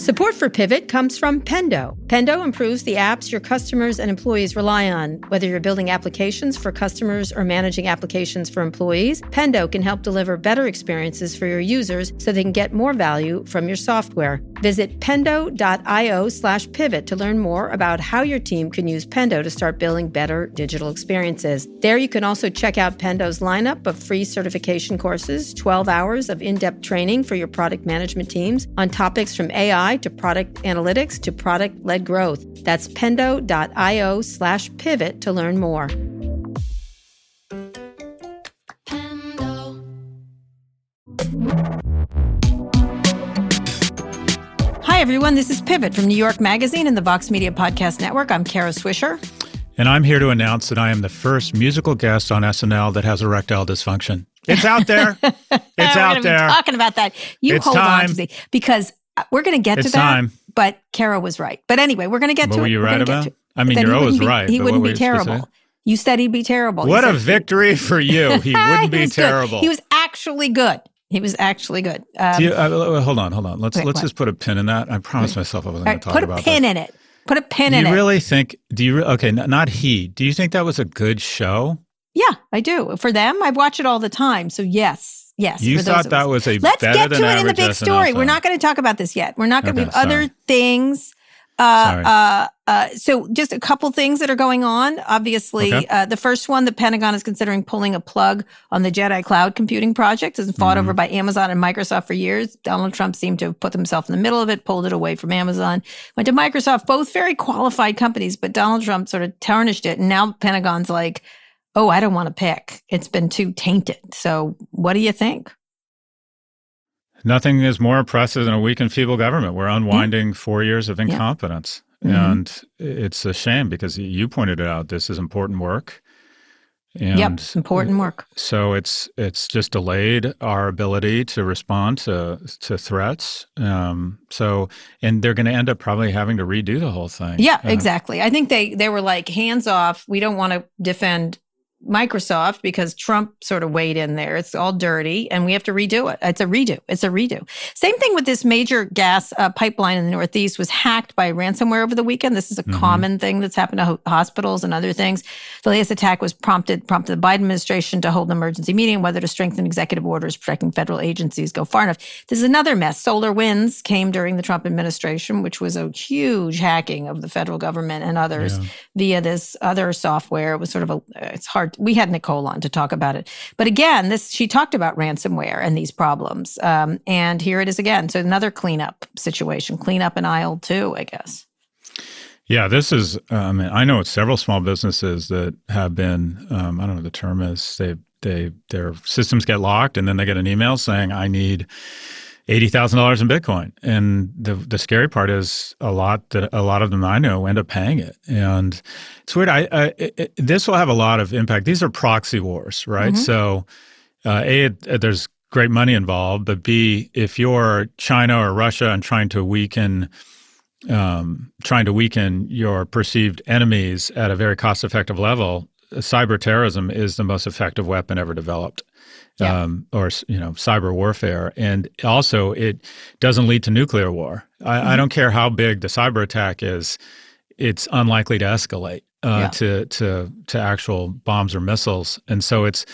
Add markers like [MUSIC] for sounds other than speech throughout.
Support for Pivot comes from Pendo. Pendo improves the apps your customers and employees rely on. Whether you're building applications for customers or managing applications for employees, Pendo can help deliver better experiences for your users so they can get more value from your software. Visit pendo.io slash pivot to learn more about how your team can use Pendo to start building better digital experiences. There you can also check out Pendo's lineup of free certification courses, 12 hours of in-depth training for your product management teams on topics from AI to product analytics to product led growth. That's pendo.io slash pivot to learn more. Hi, everyone. This is Pivot from New York Magazine and the Vox Media Podcast Network. I'm Kara Swisher. And I'm here to announce that I am the first musical guest on SNL that has erectile dysfunction. It's out there. [LAUGHS] It's out there. talking about that. You it's hold time. on to the because uh, we're going to get It's to that. time. But Kara was right. But anyway, we're going to get What to were it. you We're right about? to. I mean, you're always be- right. He wouldn't be were you supposed to terrible. You said he'd be terrible. What a victory [LAUGHS] for you. He [LAUGHS] wouldn't be good. terrible. He was actually good. He was actually good. Um, you, uh, hold on, hold on. Let's Wait, let's what? just put a pin in that. I promised myself I wasn't all going to talk about. put a pin this. in it. Put a pin do in you really think? Do you re- okay? n- Not he. Do you think that was a good show? Yeah, I do. For them, I watch it all the time. So yes, yes. You thought that was a Let's get to it in the big story. We're not going to talk about this yet. We're not going to. Okay, we have other things. Uh, uh, uh, so just a couple things that are going on. Obviously, Okay. uh, the first one, the Pentagon is considering pulling a plug on the Jedi Cloud Computing project. It's been fought Mm-hmm. over by Amazon and Microsoft for years. Donald Trump seemed to have put himself in the middle of it, pulled it away from Amazon, went to Microsoft. Both very qualified companies, but Donald Trump sort of tarnished it, and now Pentagon's like, "Oh, I don't want to pick. It's been too tainted." So, what do you think? Nothing is more oppressive than a weak and feeble government. We're unwinding four years of incompetence. Mhm. And it's a shame because you pointed it out. This is important work. And yep, important work. So it's it's just delayed our ability to respond to to threats. Um, so and they're going to end up probably having to redo the whole thing. Yeah, Uh, exactly. I think they they were like hands off. We don't want to defend Microsoft because Trump sort of weighed in there. It's all dirty and we have to redo it. It's a redo. It's a redo. Same thing with this major gas uh, pipeline in the Northeast was hacked by ransomware over the weekend. This is a Mhm. common thing that's happened to ho- hospitals and other things. The latest attack was prompted prompted the Biden administration to hold an emergency meeting whether to strengthen executive orders protecting federal agencies go far enough. This is another mess. SolarWinds came during the Trump administration, which was a huge hacking of the federal government and others Yeah. via this other software. It was sort of a, it's hard. We had Nicole on to talk about it. But again, this, she talked about ransomware and these problems. Um, and here it is again. So another cleanup situation, cleanup in aisle two, I guess. Yeah, this is. I mean, I know it's several small businesses that have been. Um, I don't know the term is. They they their systems get locked, and then they get an email saying, "I need eighty thousand dollars in Bitcoin." And the the scary part is a lot that a lot of them I know end up paying it, and it's weird. I, I it, this will have a lot of impact. These are proxy wars, right? Mhm. So, uh, a it- there's great money involved, but b if you're China or Russia and trying to weaken um, trying to weaken your perceived enemies at a very cost effective level, cyber terrorism is the most effective weapon ever developed. Yeah. Um, or you know cyber warfare, and also it doesn't lead to nuclear war. I, I don't care how big the cyber attack is; it's unlikely to escalate uh, Yeah. to to to actual bombs or missiles, and so it's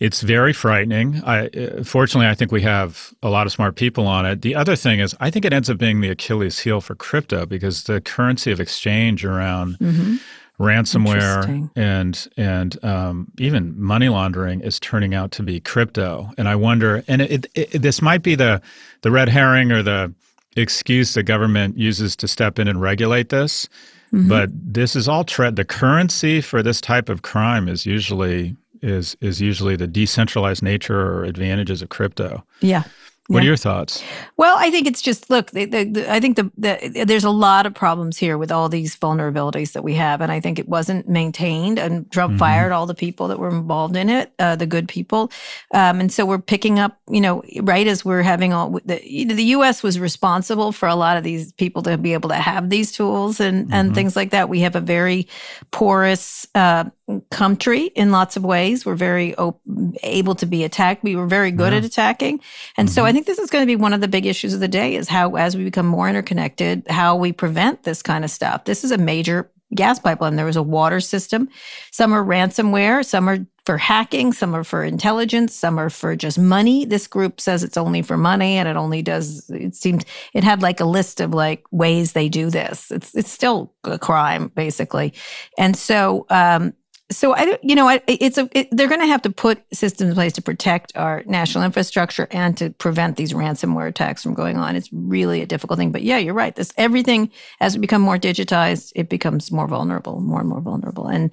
it's very frightening. I uh, fortunately, I think we have a lot of smart people on it. The other thing is, I think it ends up being the Achilles heel for crypto because the currency of exchange around Mm-hmm. Ransomware and and um, even money laundering is turning out to be crypto. And I wonder, and it, it, it, this might be the the red herring or the excuse the government uses to step in and regulate this. Mm-hmm. But this is all tre- the currency for this type of crime is usually is is usually the decentralized nature or advantages of crypto. Yeah. What yeah. are your thoughts? Well, I think it's just look. The, the, the, I think the, there's a lot of problems here with all these vulnerabilities that we have, and I think it wasn't maintained. And Trump mm-hmm. fired all the people that were involved in it, uh, the good people, um, and so we're picking up. You know, right as we're having all the the U.S. was responsible for a lot of these people to be able to have these tools and mm-hmm. and things like that. We have a very porous uh, country in lots of ways. We're very op- able to be attacked. We were very good yeah. at attacking. And mm-hmm. so I think this is going to be one of the big issues of the day is how, as we become more interconnected, how we prevent this kind of stuff. This is a major gas pipeline. There was a water system. Some are ransomware. Some are for hacking. Some are for intelligence. Some are for just money. This group says it's only for money and it only does, it seemed, it had like a list of like ways they do this. It's, it's still a crime basically. And so, um, so I, you know, it's a it, they're going to have to put systems in place to protect our national infrastructure and to prevent these ransomware attacks from going on. It's really a difficult thing, but yeah, you're right. This everything as we become more digitized, it becomes more vulnerable, more and more vulnerable. And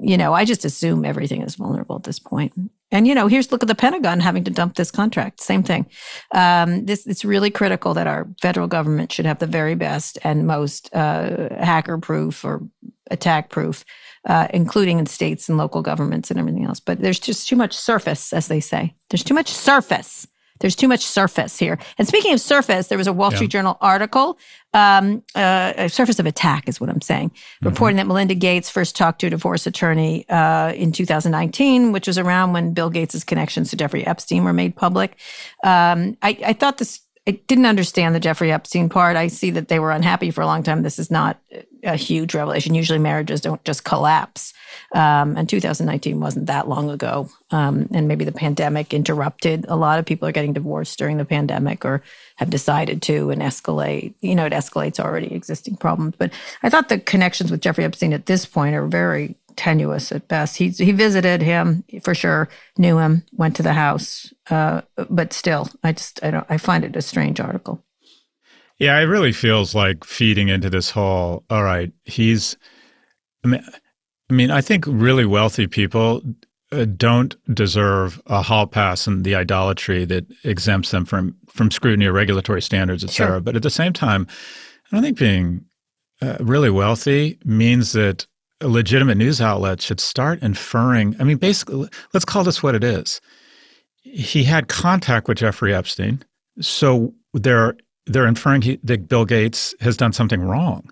you know, I just assume everything is vulnerable at this point. And you know, here's look at the Pentagon having to dump this contract. Same thing. Um, this it's really critical that our federal government should have the very best and most uh, hacker-proof or attack-proof uh, including in states and local governments and everything else. But there's just too much surface, as they say. There's too much surface. There's too much surface here. And speaking of surface, there was a Wall Street. Journal article, um, uh, a surface of attack is what I'm saying, mm-hmm. reporting that Melinda Gates first talked to a divorce attorney uh, in 2019, which was around when Bill Gates' connections to Jeffrey Epstein were made public. Um, I, I thought this I didn't understand the Jeffrey Epstein part. I see that they were unhappy for a long time. This is not a huge revelation. Usually marriages don't just collapse. Um, and 2019 wasn't that long ago. Um, and maybe the pandemic interrupted. A lot of people are getting divorced during the pandemic or have decided to and escalate. You know, it escalates already existing problems. But I thought the connections with Jeffrey Epstein at this point are very tenuous at best. He he visited him for sure, knew him, went to the house, uh, but still, I just I don't I find it a strange article. Yeah, it really feels like feeding into this whole. All right, he's. I mean, I mean, I think really wealthy people uh, don't deserve a hall pass and the idolatry that exempts them from from scrutiny or regulatory standards, et cetera. Sure. But at the same time, I don't think being uh, really wealthy means that a legitimate news outlet should start inferring. I mean, basically, let's call this what it is. He had contact with Jeffrey Epstein, so they're they're inferring he, that Bill Gates has done something wrong.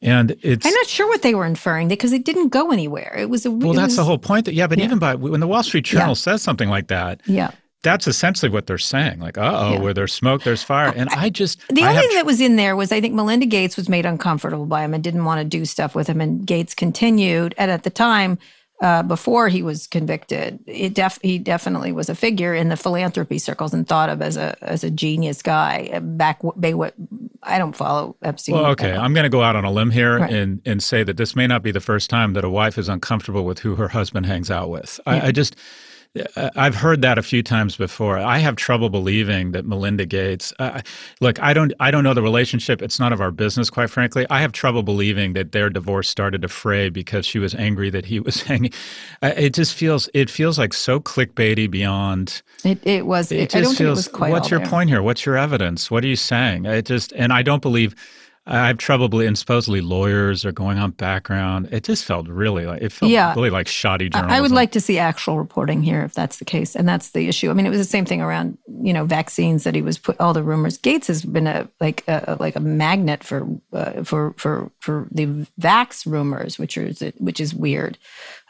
And it's I'm not sure what they were inferring because it didn't go anywhere. It was a well. That's was, the whole point. That yeah, but yeah. even by when the Wall Street Journal yeah. says something like that, yeah, that's essentially what they're saying. Like, uh oh, yeah. where there's smoke, there's fire. And I just the I only thing that was in there was I think Melinda Gates was made uncomfortable by him and didn't want to do stuff with him. And Gates continued, and at the time. Uh, before he was convicted, it def- he definitely was a figure in the philanthropy circles and thought of as a as a genius guy. Back, I don't follow Epstein. Well, okay, I'm going to go out on a limb here right. and and say that this may not be the first time that a wife is uncomfortable with who her husband hangs out with. Yeah. I, I just I've heard that a few times before. I have trouble believing that Melinda Gates. Uh, look, I don't. I don't know the relationship. It's none of our business, quite frankly. I have trouble believing that their divorce started to fray because she was angry that he [LAUGHS] was hanging. Uh, it just feels. It feels like so clickbaity beyond. It. It was. It, it just feels. Quite what's your there. point here? What's your evidence? What are you saying? It just. And I don't believe I have trouble and supposedly lawyers are going on background. It just felt really like it felt yeah. really like shoddy journalism. I would like to see actual reporting here if that's the case, and that's the issue. I mean, it was the same thing around you know vaccines that he was put all the rumors. Gates has been a like a, like a magnet for uh, for for for the vax rumors, which is which is weird.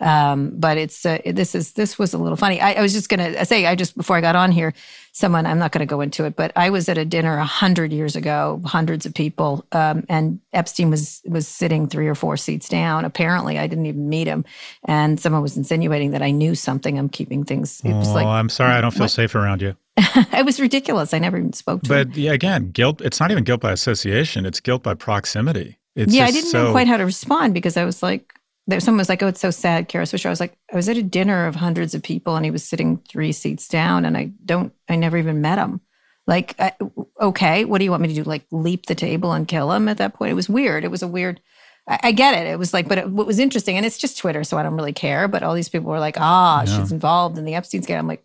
Um, but it's uh, this is this was a little funny. I, I was just gonna say I just before I got on here someone i'm not going to go into it but i was at a dinner a hundred years ago hundreds of people um, and epstein was was sitting three or four seats down. Apparently i didn't even meet him. And someone was insinuating that i knew something. I'm keeping things it was oh, like i'm sorry. I don't feel what? safe around you. [LAUGHS] It was ridiculous. I never even spoke to but him. but yeah, again guilt it's not even guilt by association. It's guilt by proximity. It's yeah i didn't so... know quite how to respond because i was like there, someone was like, "Oh, it's so sad, Kara Swisher." I was like, I was at a dinner of hundreds of people, and he was sitting three seats down, and I don't, I never even met him. Like, I, okay, what do you want me to do? Like, leap the table and kill him? At that point, it was weird. It was a weird. I, I get it. It was like, but it, what was interesting, and it's just Twitter, so I don't really care. But all these people were like, "Ah, yeah. she's involved in the Epstein scandal." I'm like,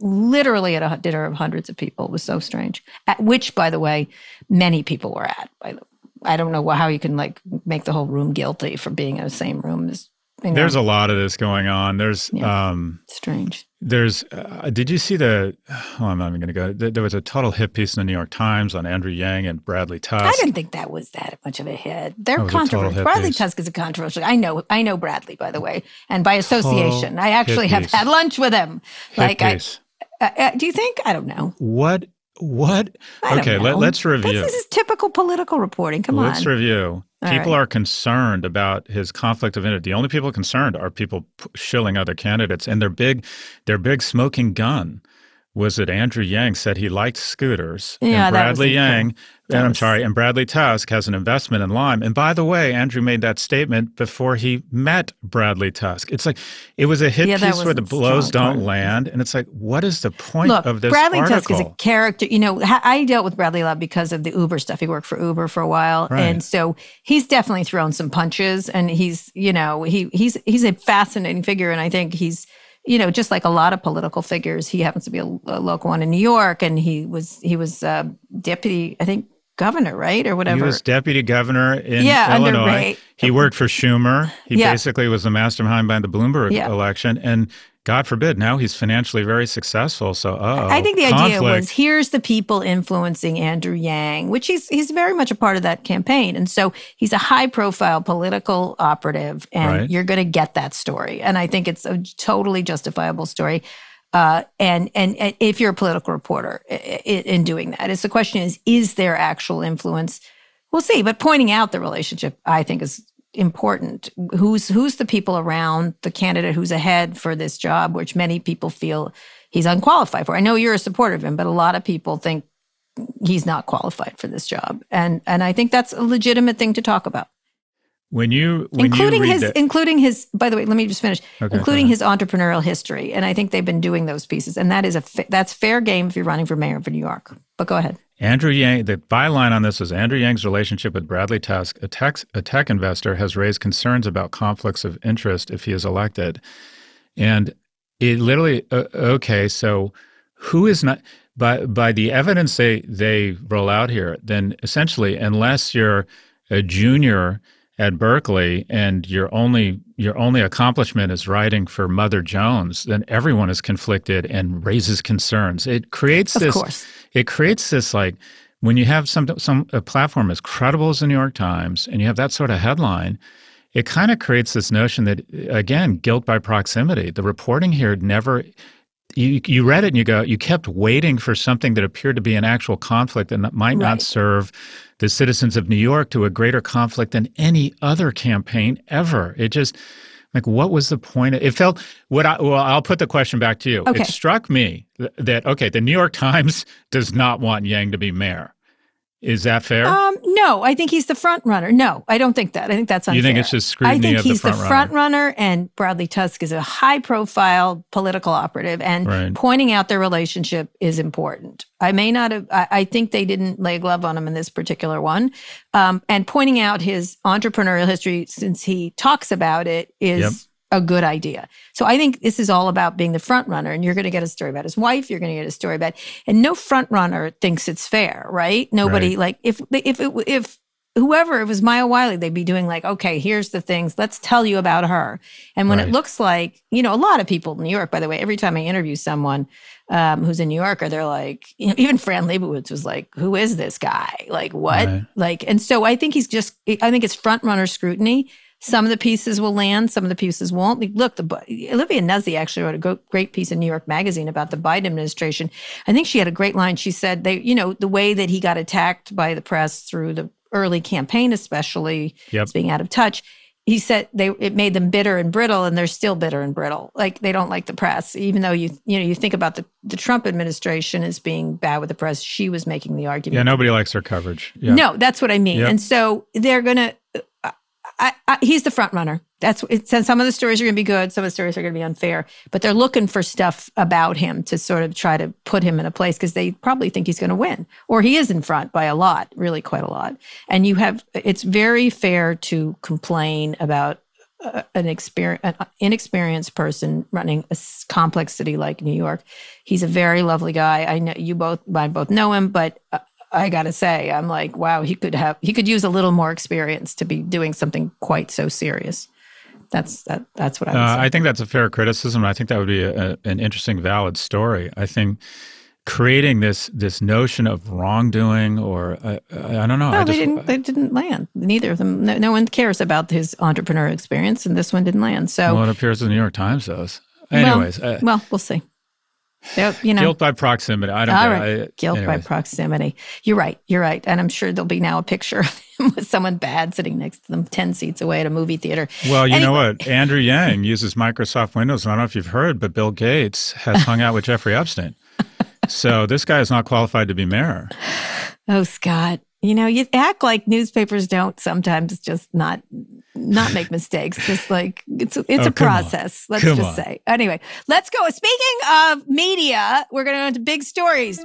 literally at a dinner of hundreds of people. It was so strange. At which, by the way, many people were at. By the I don't know how you can like make the whole room guilty for being in the same room as. You know. There's a lot of this going on. There's yeah. um strange. There's uh, did you see the oh, I'm not even going to go. There was a total hit piece in the New York Times on Andrew Yang and Bradley Tusk. I didn't think that was that much of a hit. They're controversial. Bradley piece. Tusk is a controversial. I know I know Bradley by the way, and by association. Total I actually have piece. had lunch with him. Hit like piece. I uh, uh, do you think? I don't know. What what? Okay, let, us review. This, this, is typical political reporting. Come let's on. Let's review. All people right. are concerned about his conflict of interest. The only people concerned are people shilling other candidates, and their big, their big smoking gun was that Andrew Yang said he liked scooters. Yeah, and Bradley Yang, and. I'm sorry, and Bradley Tusk has an investment in Lime. And by the way, Andrew made that statement before he met Bradley Tusk. It's like it was a hit yeah, piece where the blows don't land, and it's like, what is the point Look, of this? Bradley article? Tusk is a character. You know, I dealt with Bradley a lot because of the Uber stuff. He worked for Uber for a while, right. and so he's definitely thrown some punches. And he's, you know, he he's he's a fascinating figure, and I think he's you know, just like a lot of political figures, he happens to be a, a local one in New York, and he was he was uh, deputy, I think, governor, right, or whatever. He was deputy governor in yeah, Illinois. He worked for Schumer. He yeah. basically was the mastermind behind the Bloomberg yeah. election, and God forbid, now he's financially very successful. So, oh, I think the conflict. idea was here's the people influencing Andrew Yang, which he's he's very much a part of that campaign, and so he's a high profile political operative, and right. you're going to get that story. And I think it's a totally justifiable story. Uh, and, and, and if you're a political reporter in, in doing that, it's the question is is there actual influence? We'll see, but pointing out the relationship, I think, is important. Who's who's the people around the candidate who's ahead for this job which many people feel he's unqualified for? I know you're a supporter of him but a lot of people think he's not qualified for this job. And and i think that's a legitimate thing to talk about. When you when including you his the- including his by the way let me just finish. Okay, including his entrepreneurial history. And i think they've been doing those pieces. And that is a fa- that's fair game if you're running for mayor of new york. But go ahead Andrew Yang, the byline on this is Andrew Yang's relationship with Bradley Tusk, a tech, a tech investor, has raised concerns about conflicts of interest if he is elected. And it literally, uh, okay, so who is not, by, by the evidence they, they roll out here, then essentially, unless you're a junior at Berkeley and your only your only accomplishment is writing for Mother Jones, then everyone is conflicted and raises concerns. It creates of this course. It creates this like when you have some some a platform as credible as the New York Times and you have that sort of headline, it kind of creates this notion that again, guilt by proximity. The reporting here never you you read it and you go you kept waiting for something that appeared to be an actual conflict and that might right. not serve the citizens of New York to a greater conflict than any other campaign ever. It just like what was the point? It felt what I well, I'll put the question back to you. Okay. It struck me that okay, the New York Times [LAUGHS] does not want Yang to be mayor. Is that fair? Um, no, I think he's the front runner. No, I don't think that. I think that's unfair. You think it's just scrutiny I think he's the front, the front runner. and Bradley Tusk is a high profile political operative, and right. pointing out their relationship is important. I may not have. I, I, think they didn't lay a glove on him in this particular one, um, and pointing out his entrepreneurial history since he talks about it is. Yep a good idea. So I think this is all about being the front runner and you're going to get a story about his wife, you're going to get a story about and no front runner thinks it's fair, right? Nobody right. like if if it, if whoever it was Maya Wiley, they'd be doing like, okay, here's the things, let's tell you about her. And when right. it looks like, you know, a lot of people in New York, by the way, every time I interview someone um, who's in New York, they're like, you know, even Fran Lebowitz was like, who is this guy? Like, what? Right. Like, and so I think he's just, I think it's front runner scrutiny. Some of the pieces will land, some of the pieces won't. Look, the, Olivia Nuzzi actually wrote a great piece in New York Magazine about the Biden administration. I think she had a great line. She said they, you know, the way that he got attacked by the press through the early campaign, especially yep. being out of touch. He said they it made them bitter and brittle, and they're still bitter and brittle. Like they don't like the press, even though you you know you think about the the Trump administration as being bad with the press. She was making the argument. Yeah, nobody likes her coverage. Yeah. No, that's what I mean. Yep. And so they're gonna I, I, he's the front runner. That's it some of the stories are going to be good, some of the stories are going to be unfair, but they're looking for stuff about him to sort of try to put him in a place because they probably think he's going to win, or he is in front by a lot, really quite a lot. And you have it's very fair to complain about uh, an an inexperienced person running a complex city like New York. He's a very lovely guy. I know you both, I both know him, but. Uh, I gotta say, I'm like, wow, he could have he could use a little more experience to be doing something quite so serious. That's that. That's what I. Uh, I think that's a fair criticism. I think that would be a, a, an interesting, valid story. I think creating this this notion of wrongdoing or uh, I don't know. No, I they didn't. They didn't land. Neither of them. No, no, one cares about his entrepreneur experience, and this one didn't land. So well, it appears in the New York Times does. Anyways, well, uh, well we'll see. You know, guilt by proximity. I don't All know. Right. I, guilt anyways. by proximity. You're right. You're right. And I'm sure there'll be now a picture [LAUGHS] of him with someone bad sitting next to them 10 seats away at a movie theater. Well, you anyway. know what? Andrew Yang [LAUGHS] uses Microsoft Windows. I don't know if you've heard, but Bill Gates has hung out with Jeffrey Epstein. [LAUGHS] So this guy is not qualified to be mayor. Oh, Scott. You know, you act like newspapers don't sometimes just not not make [LAUGHS] mistakes. Just like it's it's oh, a process. On. Let's come just on. say. Anyway, let's go. Speaking of media, we're going to go into big stories.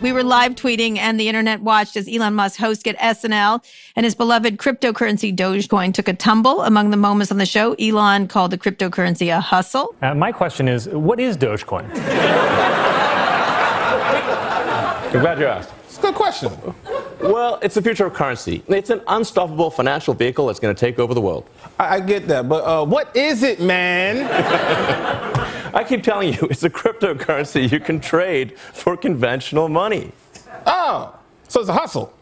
We were live tweeting and the internet watched as Elon Musk host hosted SNL and his beloved cryptocurrency Dogecoin took a tumble. Among the moments on the show, Elon called the cryptocurrency a hustle. Uh, my question is, what is Dogecoin? [LAUGHS] I'm glad you asked. It's a good question. Well, it's the future of currency. It's an unstoppable financial vehicle that's going to take over the world. I, I get that, but uh, what is it, man? [LAUGHS] I keep telling you, it's a cryptocurrency you can trade for conventional money. Oh, so it's a hustle.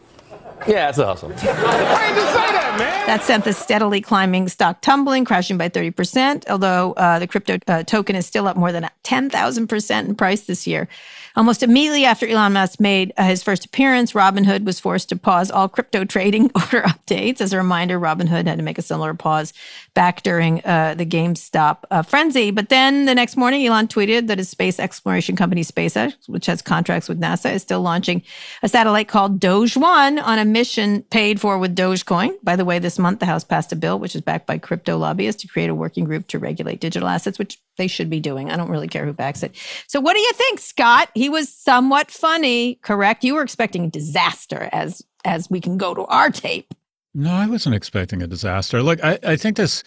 Yeah, it's a hustle. Why did you say that, man? That sent the steadily climbing stock tumbling, crashing by 30%, although uh, the crypto uh, token is still up more than 10,000% in price this year. Almost immediately after Elon Musk made uh, his first appearance, Robinhood was forced to pause all crypto trading [LAUGHS] order updates. As a reminder, Robinhood had to make a similar pause back during uh, the GameStop uh, frenzy. But then the next morning, Elon tweeted that his space exploration company SpaceX, which has contracts with NASA, is still launching a satellite called Doge One on a mission paid for with Dogecoin. By the way, this month the House passed a bill which is backed by crypto lobbyists to create a working group to regulate digital assets, which they should be doing. I don't really care who backs it. So, what do you think, Scott? He was somewhat funny, correct? You were expecting disaster as as we can go to our tape. No, I wasn't expecting a disaster. Look, I, I think this,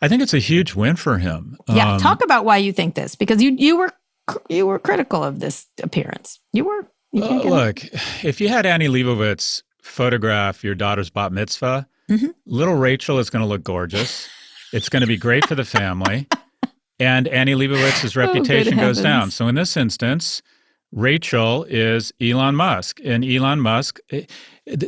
I think it's a huge win for him. Yeah, um, talk about why you think this because you you were you were critical of this appearance. You were. You uh, look, if you had Annie Leibovitz photograph your daughter's bat mitzvah, mm-hmm. little Rachel is going to look gorgeous. It's going to be great for the family and Annie Leibovitz's oh, reputation oh, goes down. So in this instance, Rachel is Elon Musk, and Elon Musk. Eh,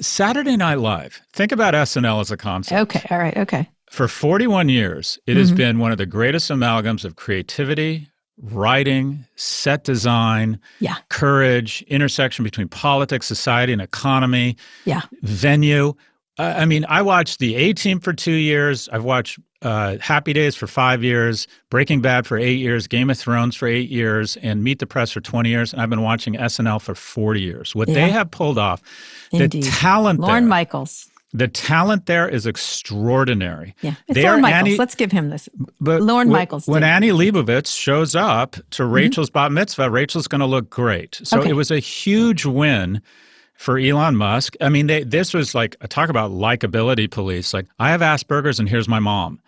Saturday Night Live. Think about SNL as a concept. Okay, all right, okay. For 41 years, it mm-hmm. has been one of the greatest amalgams of creativity, writing, set design, yeah. courage, intersection between politics, society, and economy, yeah. venue. I mean, I watched the A Team for two years. I've watched uh, Happy Days for five years, Breaking Bad for eight years, Game of Thrones for eight years, and Meet the Press for 20 years. And I've been watching SNL for 40 years. What yeah. they have pulled off, Indeed. the talent Lorne there, Michaels. The talent there is extraordinary. Yeah, it's Lorne Michaels. Annie, Let's give him this. But Lorne w- Michaels. When Annie Leibovitz shows up to mm-hmm. Rachel's bat mitzvah, Rachel's going to look great. So okay. it was a huge win for Elon Musk. I mean, they, this was like talk about likability police. Like, I have Asperger's, and here's my mom.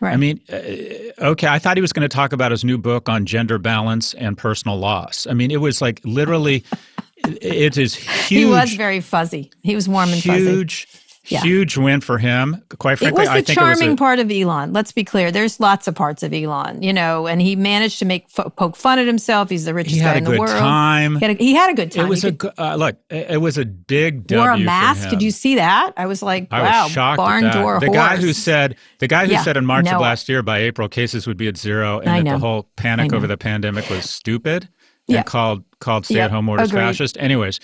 Right. I mean, uh, okay, I thought he was going to talk about his new book on gender balance and personal loss. I mean, it was like literally, [LAUGHS] it is huge. He was very fuzzy. He was warm and huge, fuzzy. Huge yeah. Huge win for him. Quite frankly, it was the I think charming it was a, part of Elon. Let's be clear. There's lots of parts of Elon, you know, and he managed to make poke fun at himself. He's the richest guy in the world. Time. He had a, he had a good time. It was he a could, uh, look. It was a big W. Wore a mask. Did you see that? I was like, I wow, was shocked barn door The horse. guy who said the guy who yeah, said in March no. of last year by April cases would be at zero, and that the whole panic over the pandemic was stupid, and yeah. called called stay at home orders Agreed. fascist. Anyways,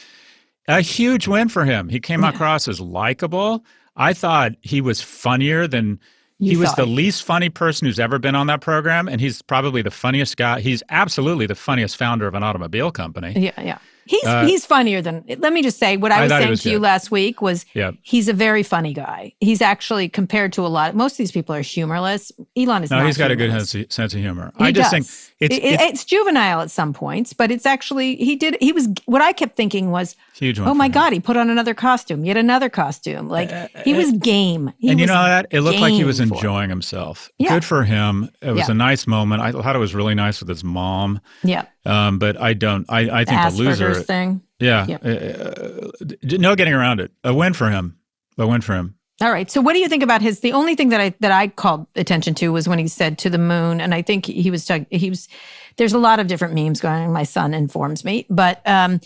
a huge win for him. He came yeah. across as likable. I thought he was funnier than you he was the least funny person who's ever been on that program, and he's probably the funniest guy. He's absolutely the funniest founder of an automobile company. Yeah, yeah. He's Uh, he's funnier than. Let me just say what I I was saying was to you last week was Yeah. he's a very funny guy. He's actually compared to a lot. Most of these people are humorless. Elon is No, not. he's got a good sense sense of humor. He I just does. think it's, It- it- it's it's juvenile at some points, but it's actually he did. He was what I kept thinking was, huge oh my him. god, he put on another costume, yet another costume. Like he was game. He and you know that it looked like he was game for it. enjoying himself. Yeah. Good for him. It was Yeah. a nice moment. I thought it was really nice with his mom. Yeah, Um, but I don't. I, I think the Asperger's loser. thing. Yeah. Yeah. Uh, no getting around it. A win for him. A win for him. All right. So, what do you think about his? The only thing that I that I called attention to was when he said to the moon, and I think he was. He was. There's a lot of different memes going. on. My son informs me, but um,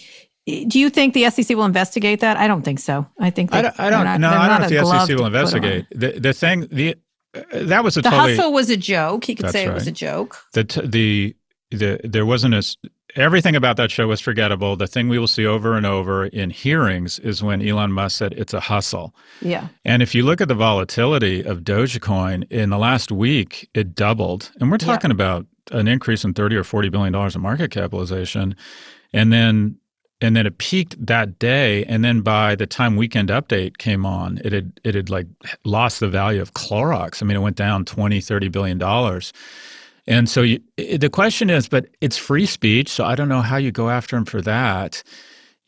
do you think the SEC will investigate that? I don't think so. I think I don't. I don't. not- no, I don't if the SEC will to put on. investigate. The the thing. The uh, that was a The totally hustle was a joke. He could say it was a joke. the t- the the there wasn't a everything about that show was forgettable. The thing we will see over and over in hearings is when Elon Musk said it's a hustle. Yeah. And if you look at the volatility of Dogecoin in the last week, it doubled. And we're Yeah. talking about an increase in 30 or 40 billion dollars in market capitalization. And then and then it peaked that day and then by the time weekend update came on, it had it had like lost the value of Clorox. I mean, it went down 20, 30 billion dollars. And so you, the question is, but it's free speech, so I don't know how you go after him for that.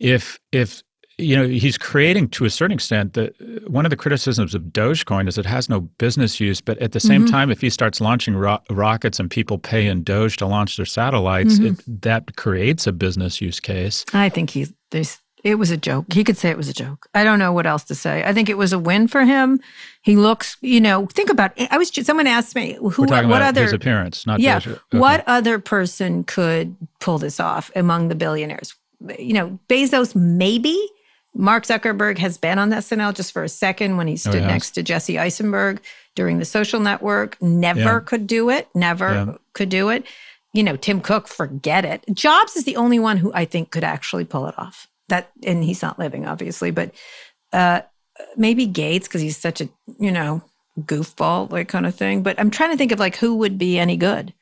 If if you know he's creating to a certain extent that one of the criticisms of Dogecoin is it has no business use, but at the same mm-hmm. time, if he starts launching ro- rockets and people pay in Doge to launch their satellites, mm-hmm. it, that creates a business use case. I think he's there's it was a joke. He could say it was a joke. I don't know what else to say. I think it was a win for him. He looks, you know, think about it. I was just, someone asked me who We're talking what about other his appearance, not yeah. Okay. what other person could pull this off among the billionaires? You know, Bezos maybe. Mark Zuckerberg has been on SNL just for a second when he oh, stood Oh, has? next to Jesse Eisenberg during the social network. Never Yeah. could do it. Never Yeah. could do it. You know, Tim Cook, forget it. Jobs is the only one who I think could actually pull it off. That and he's not living, obviously, but uh maybe Gates because he's such a you know goofball like kind of thing. But I'm trying to think of like who would be any good.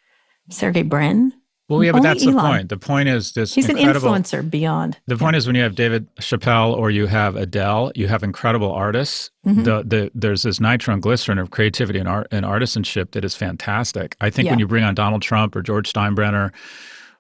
Sergey Brin. Well, yeah, but Only that's the point. The point is this He's an influencer beyond. The point is when you have David Chappelle or you have Adele, you have incredible artists. Mm-hmm. The, the, there's this nitroglycerin of creativity and art and artisanship that is fantastic. I think when you bring on Donald Trump or George Steinbrenner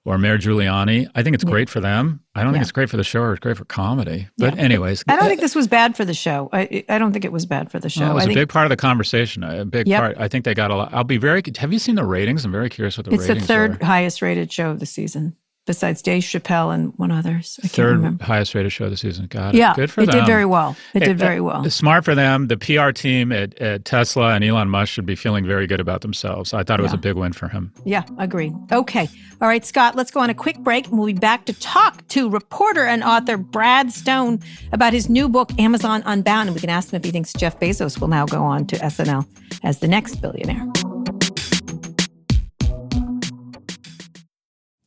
or Mayor Giuliani, I think it's great for them. I don't think it's great for the show or it's great for comedy. But anyways, I don't think this was bad for the show. I I don't think it was bad for the show. it was I a think big part of the conversation. A big Yep. part. I think they got a lot. I'll be very. Have you seen the ratings? I'm very curious what the ratings are. it's the third were. highest rated show of the season, besides Dave Chappelle and one others. I can't Third highest rated show of the season. Got it. Yeah, good for it them. It did very well. It Hey, did uh, very well. Smart for them. The PR team at, at Tesla and Elon Musk should be feeling very good about themselves. I thought it was Yeah. a big win for him. Yeah, agree. Okay. All right, Scott, let's go on a quick break and we'll be back to talk to reporter and author Brad Stone about his new book, Amazon Unbound. And we can ask him if he thinks Jeff Bezos will now go on to SNL as the next billionaire.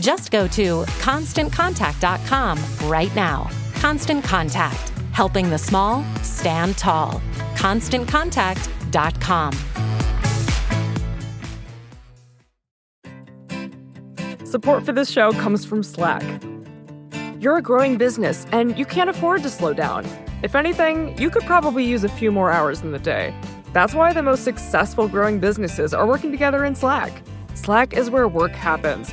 Just go to constantcontact.com right now. Constant Contact, helping the small stand tall. ConstantContact.com. Support for this show comes from Slack. You're a growing business and you can't afford to slow down. If anything, you could probably use a few more hours in the day. That's why the most successful growing businesses are working together in Slack. Slack is where work happens,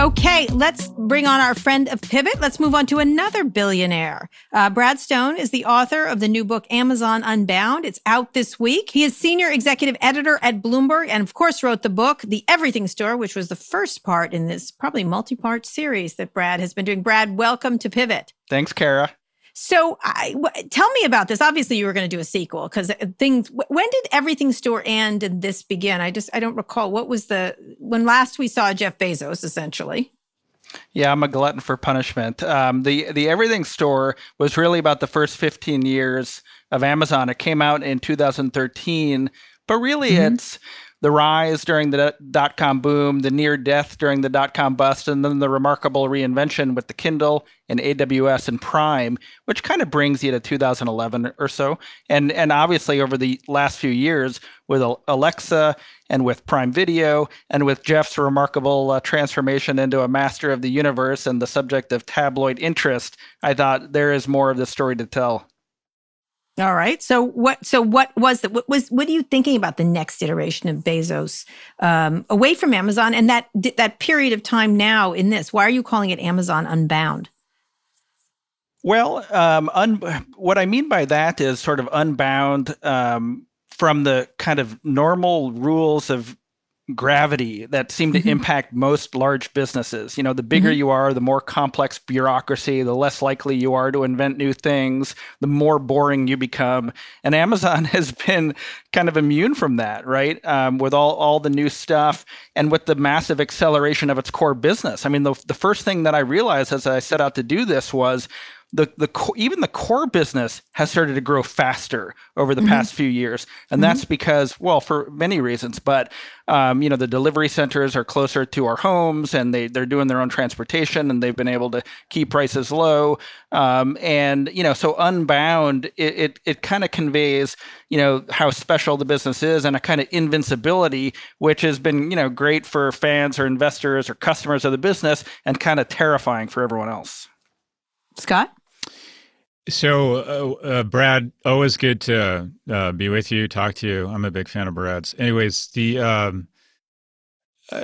Okay, let's bring on our friend of Pivot. Let's move on to another billionaire. Uh, Brad Stone is the author of the new book, Amazon Unbound. It's out this week. He is senior executive editor at Bloomberg and, of course, wrote the book, The Everything Store, which was the first part in this probably multi part series that Brad has been doing. Brad, welcome to Pivot. Thanks, Kara. So, I, w- tell me about this. Obviously, you were going to do a sequel because things. W- when did Everything Store end and this begin? I just I don't recall. What was the when last we saw Jeff Bezos? Essentially. Yeah, I'm a glutton for punishment. Um, the the Everything Store was really about the first 15 years of Amazon. It came out in 2013, but really mm-hmm. it's the rise during the dot com boom, the near death during the dot com bust, and then the remarkable reinvention with the Kindle and AWS and Prime, which kind of brings you to 2011 or so. And and obviously over the last few years with Alexa and with Prime Video and with Jeff's remarkable uh, transformation into a master of the universe and the subject of tabloid interest, I thought there is more of the story to tell. All right. So what? So what was that? What was? What are you thinking about the next iteration of Bezos um, away from Amazon and that that period of time now in this? Why are you calling it Amazon Unbound? Well, um, un- what I mean by that is sort of unbound um, from the kind of normal rules of gravity that seem to mm-hmm. impact most large businesses. You know, the bigger mm-hmm. you are, the more complex bureaucracy, the less likely you are to invent new things, the more boring you become. And Amazon [LAUGHS] has been kind of immune from that, right? Um, with all, all the new stuff and with the massive acceleration of its core business. I mean, the, the first thing that I realized as I set out to do this was the the even the core business has started to grow faster over the mm-hmm. past few years, and mm-hmm. that's because well, for many reasons. But um, you know, the delivery centers are closer to our homes, and they they're doing their own transportation, and they've been able to keep prices low. Um, and you know, so Unbound it it, it kind of conveys you know how special the business is, and a kind of invincibility, which has been you know great for fans or investors or customers of the business, and kind of terrifying for everyone else. Scott. So, uh, uh, Brad, always good to uh, be with you, talk to you. I'm a big fan of Brad's. Anyways, the um, uh,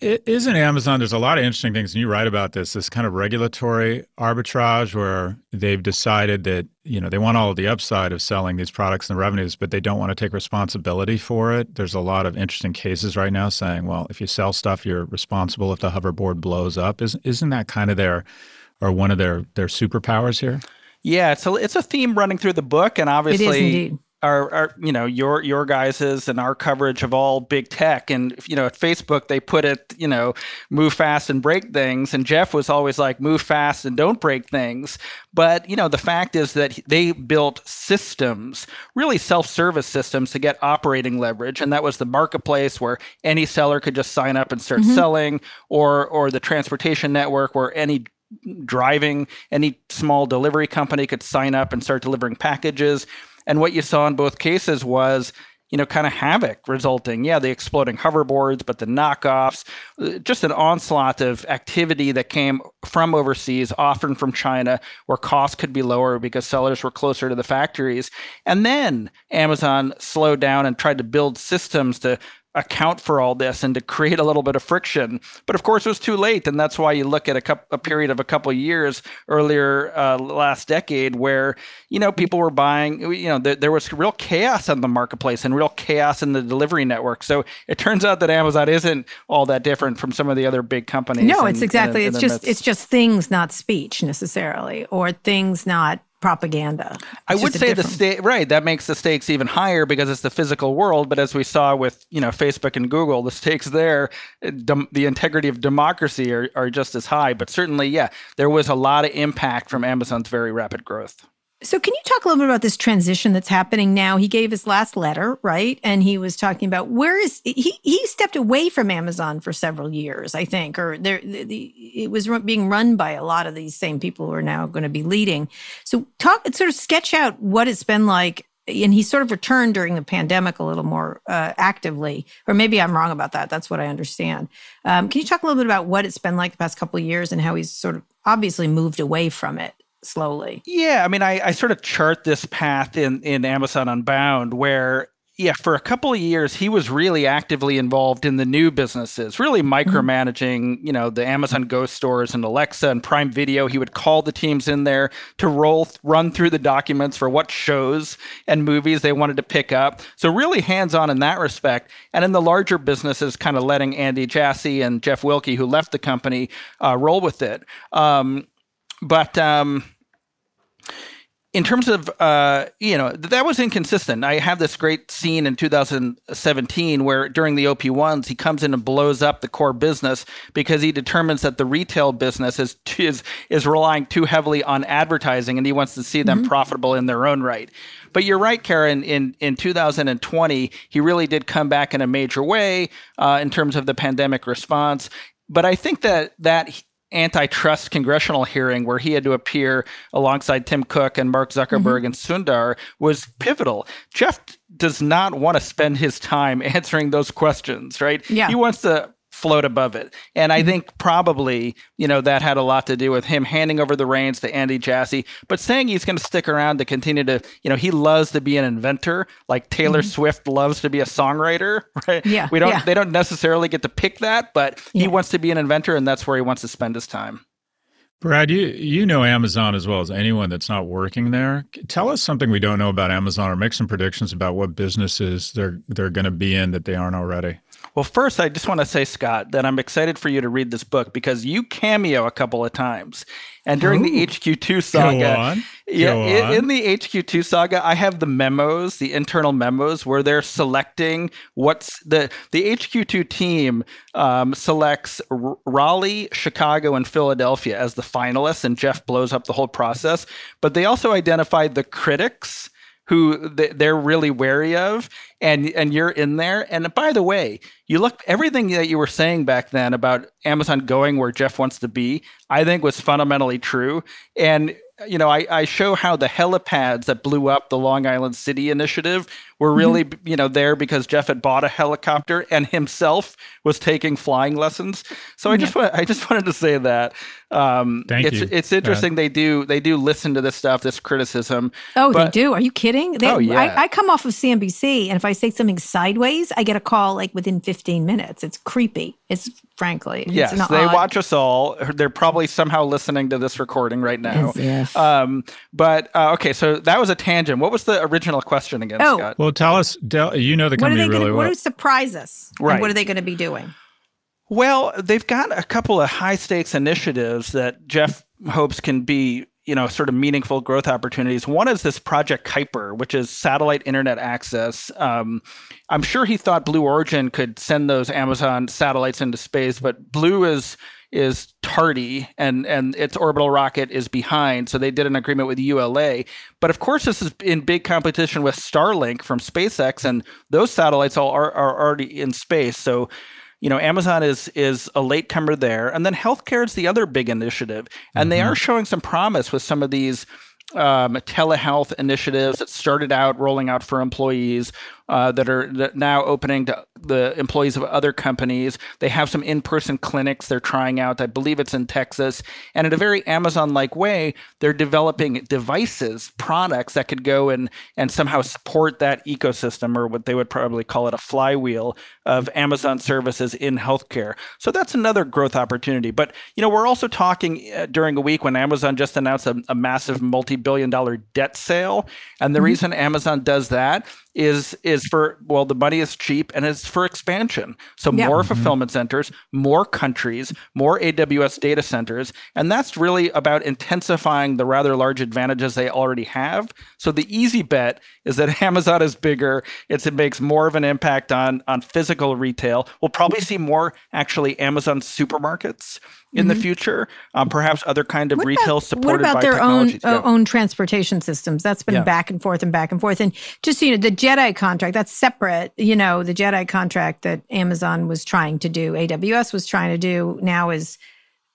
it isn't Amazon. There's a lot of interesting things, and you write about this. This kind of regulatory arbitrage, where they've decided that you know they want all of the upside of selling these products and the revenues, but they don't want to take responsibility for it. There's a lot of interesting cases right now saying, well, if you sell stuff, you're responsible if the hoverboard blows up. Isn't isn't that kind of their or one of their their superpowers here? Yeah, it's a it's a theme running through the book, and obviously our, our you know your your guys's and our coverage of all big tech. And you know at facebook they put it you know move fast and break things. And jeff was always like move fast and don't break things. But you know the fact is that they built systems really self-service systems to get operating leverage. And that was the marketplace where any seller could just sign up and start mm-hmm. selling or or the transportation network where any driving. Any small delivery company could sign up and start delivering packages. And what you saw in both cases was, you know, kind of havoc resulting. Yeah, the exploding hoverboards, but the knockoffs, just an onslaught of activity that came from overseas, often from China, where costs could be lower because sellers were closer to the factories. And then Amazon slowed down and tried to build systems to account for all this and to create a little bit of friction. But of course, it was too late, and that's why you look at a, couple, a period of a couple of years earlier uh, last decade where you know people were buying. You know, th- there was real chaos in the marketplace and real chaos in the delivery network. So it turns out that Amazon isn't all that different from some of the other big companies. No, it's exactly. It's just midst. it's just things, not speech necessarily, or things not propaganda. I would say the state right that makes the stakes even higher because it's the physical world. But as we saw with you know Facebook and Google, the stakes there, eh, dem- the integrity of democracy are, are just as high. But certainly, yeah, there was a lot of impact from Amazon's very rapid growth. So, can you talk a little bit about this transition that's happening now? He gave his last letter, right? And he was talking about where is he? He stepped away from Amazon for several years, I think, or there the, the, it was being run by a lot of these same people who are now going to be leading. So, talk sort of sketch out what it's been like and he sort of returned during the pandemic a little more uh, actively, or maybe I'm wrong about that. That's what I understand. Um, can you talk a little bit about what it's been like the past couple of years and how he's sort of obviously moved away from it slowly? Yeah, I mean, I, I sort of chart this path in in Amazon Unbound where yeah, for a couple of years, he was really actively involved in the new businesses, really mm-hmm. micromanaging, mm-hmm. you know, the Amazon Go stores and Alexa and Prime Video. He would call the teams in there to roll, run through the documents for what shows and movies they wanted to pick up. So really hands on in that respect. And in the larger businesses, kind of letting Andy Jassy and Jeff Wilke, who left the company, uh, roll with it. Um, but um, in terms of uh, you know that was inconsistent. I have this great scene in 2017 where during the OP ones he comes in and blows up the core business because he determines that the retail business is is is relying too heavily on advertising and he wants to see them mm-hmm. profitable in their own right. But you're right, Kara. In in 2020, he really did come back in a major way uh, in terms of the pandemic response. But I think that that antitrust congressional hearing where he had to appear alongside Tim Cook and Mark Zuckerberg mm-hmm. and Sundar was pivotal. Jeff does not want to spend his time [LAUGHS] answering those questions, right? Yeah. He wants to float above it. And I mm-hmm. think probably, you know, that had a lot to do with him handing over the reins to Andy Jassy, but saying he's going to stick around to continue to, you know, he loves to be an inventor, like Taylor mm-hmm. Swift loves to be a songwriter, [LAUGHS] right? Yeah. We don't yeah. they don't necessarily get to pick that, but he yeah. wants to be an inventor and that's where he wants to spend his time. Brad, you you know Amazon as well as anyone that's not working there. Tell us something we don't know about Amazon or make some predictions about what businesses they're they're going to be in that they aren't already. Well, first, I just want to say, Scott, that I'm excited for you to read this book because you cameo a couple of times. And during Ooh. the HQ2 saga, yeah, in, in, the HQ2 saga, I have the memos, the internal memos, where they're selecting what's the the HQ2 team um, selects R- Raleigh, Chicago, and Philadelphia as the finalists, and Jeff blows up the whole process. But they also identified the critics who they're really wary of and and you're in there. And by the way you look everything that you were saying back then about amazon going where jeff wants to be i think was fundamentally true. And you know, I, I, show how the helipads that blew up the Long Island City initiative were mm-hmm. really, mm-hmm. you know, there because Jeff had bought a helicopter and himself was taking flying lessons. So I yeah. just want, I just wanted to say that. Um, Thank it's, you. It's interesting. They do they do listen to this stuff, this criticism. Oh, but, they do. Are you kidding? They, oh, yeah. I, I come off of CNBC, and if I say something sideways, I get a call like within 15 minutes. It's creepy. It's frankly. Yes, they odd... watch us all. They're probably somehow listening to this recording right now. Yes. Um, but uh, okay, so that was a tangent. What was the original question again, oh. Scott? Well, tell us. you know the company really gonna, well. What would surprise us? Right. what are they going to be doing? Well, they've got a couple of high stakes initiatives that Jeff hopes can be you know sort of meaningful growth opportunities one is this project kuiper which is satellite internet access um, i'm sure he thought blue origin could send those amazon satellites into space but blue is is tardy and and its orbital rocket is behind. So they did an agreement with ULA but of course this is in big competition with Starlink from SpaceX and those satellites all are, are already in space. So you know, Amazon is is a latecomer there, and then healthcare is the other big initiative, and mm-hmm. they are showing some promise with some of these um, telehealth initiatives that started out rolling out for employees uh, that are now opening to the employees of other companies. They have some in person clinics they're trying out. I believe it's in Texas. And in a very Amazon like way, they're developing devices, products that could go and, and somehow support that ecosystem, or what they would probably call it a flywheel of Amazon services in healthcare. So that's another growth opportunity. But, you know, we're also talking uh, during a week when Amazon just announced a, a massive multi billion dollar debt sale. And the mm-hmm. reason Amazon does that is is for well the money is cheap and it's for expansion. So yeah. more mm-hmm. fulfillment centers more countries more aws data centers and that's really about intensifying the rather large advantages they already have. So the easy bet is that [LAUGHS] amazon is bigger. It's, it makes more of an impact on on physical retail. We'll probably see more actually amazon supermarkets in mm-hmm. the future. Um, perhaps other kind of what retail about, supported what about their own uh, own transportation systems? That's been yeah. back and forth and back and forth. And just so you know, the JEDI contract that's separate. You know, the JEDI contract that Amazon was trying to do, AWS was trying to do, now is